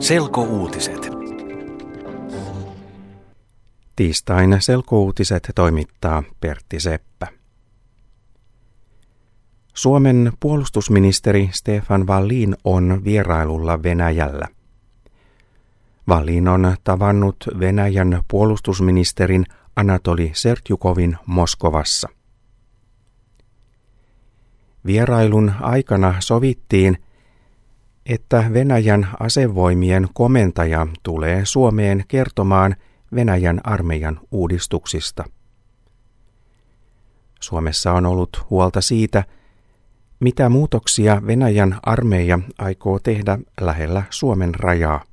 Selkouutiset. Tiistain selkouutiset toimittaa Pertti Seppä. Suomen puolustusministeri Stefan Wallin on vierailulla Venäjällä. Wallin on tavannut Venäjän puolustusministerin Anatoli Sertjukovin Moskovassa. Vierailun aikana sovittiin, että Venäjän asevoimien komentaja tulee Suomeen kertomaan Venäjän armeijan uudistuksista. Suomessa on ollut huolta siitä, mitä muutoksia Venäjän armeija aikoo tehdä lähellä Suomen rajaa.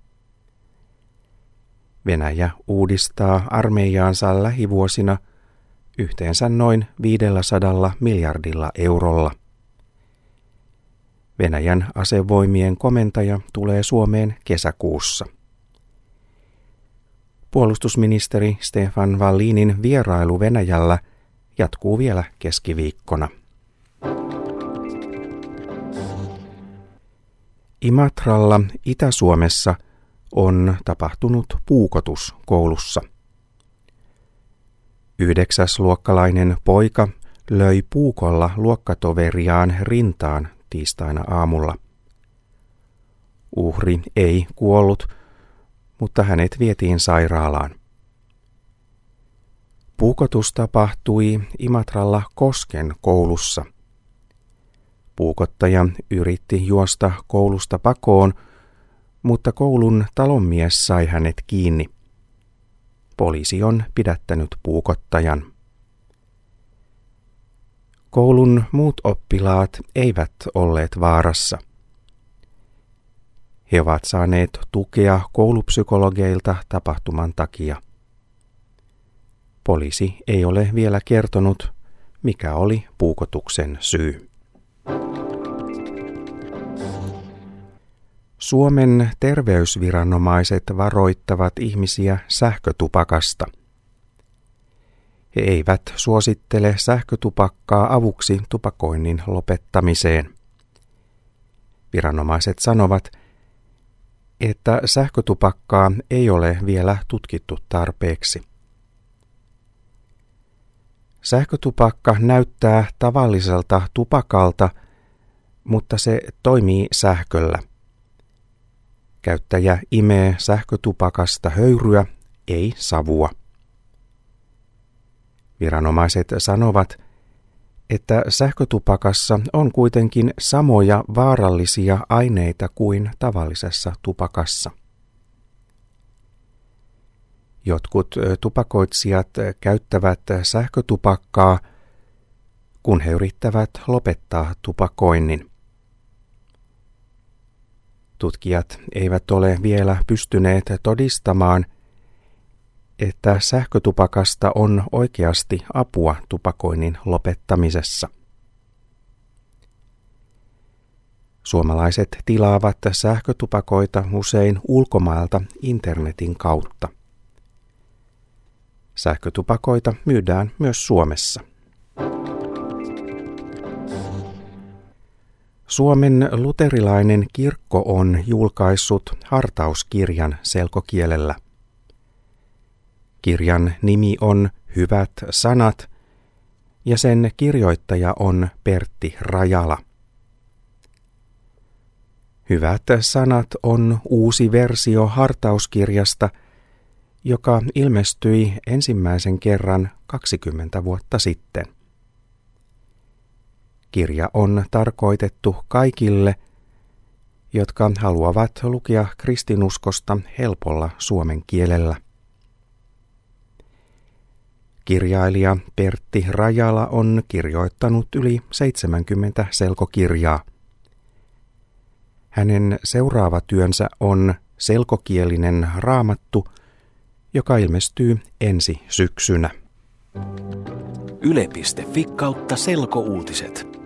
Venäjä uudistaa armeijaansa lähivuosina yhteensä noin 500 miljardilla eurolla. Venäjän asevoimien komentaja tulee Suomeen kesäkuussa. Puolustusministeri Stefan Wallinin vierailu Venäjällä jatkuu vielä keskiviikkona. Imatralla Itä-Suomessa on tapahtunut puukotus koulussa. Yhdeksäsluokkalainen poika löi puukolla luokkatoveriaan rintaan tiistaina aamulla. Uhri ei kuollut, mutta hänet vietiin sairaalaan. Puukotus tapahtui Imatralla Kosken koulussa. Puukottaja yritti juosta koulusta pakoon, mutta koulun talonmies sai hänet kiinni. Poliisi on pidättänyt puukottajan. Koulun muut oppilaat eivät olleet vaarassa. He ovat saaneet tukea koulupsykologeilta tapahtuman takia. Poliisi ei ole vielä kertonut, mikä oli puukotuksen syy. Suomen terveysviranomaiset varoittavat ihmisiä sähkötupakasta – he eivät suosittele sähkötupakkaa avuksi tupakoinnin lopettamiseen. Viranomaiset sanovat, että sähkötupakkaa ei ole vielä tutkittu tarpeeksi. Sähkötupakka näyttää tavalliselta tupakalta, mutta se toimii sähköllä. Käyttäjä imee sähkötupakasta höyryä, ei savua. Viranomaiset sanovat, että sähkötupakassa on kuitenkin samoja vaarallisia aineita kuin tavallisessa tupakassa. Jotkut tupakoitsijat käyttävät sähkötupakkaa, kun he yrittävät lopettaa tupakoinnin. Tutkijat eivät ole vielä pystyneet todistamaan – että sähkötupakasta on oikeasti apua tupakoinnin lopettamisessa. Suomalaiset tilaavat sähkötupakoita usein ulkomailta internetin kautta. Sähkötupakoita myydään myös Suomessa. Suomen luterilainen kirkko on julkaissut hartauskirjan selkokielellä – Kirjan nimi on Hyvät sanat ja sen kirjoittaja on Pertti Rajala. Hyvät sanat on uusi versio hartauskirjasta, joka ilmestyi ensimmäisen kerran 20 vuotta sitten. Kirja on tarkoitettu kaikille, jotka haluavat lukea kristinuskosta helpolla suomen kielellä. Kirjailija Pertti Rajala on kirjoittanut yli 70 selkokirjaa. Hänen seuraava työnsä on selkokielinen raamattu, joka ilmestyy ensi syksynä. Yle.fi kautta selkouutiset.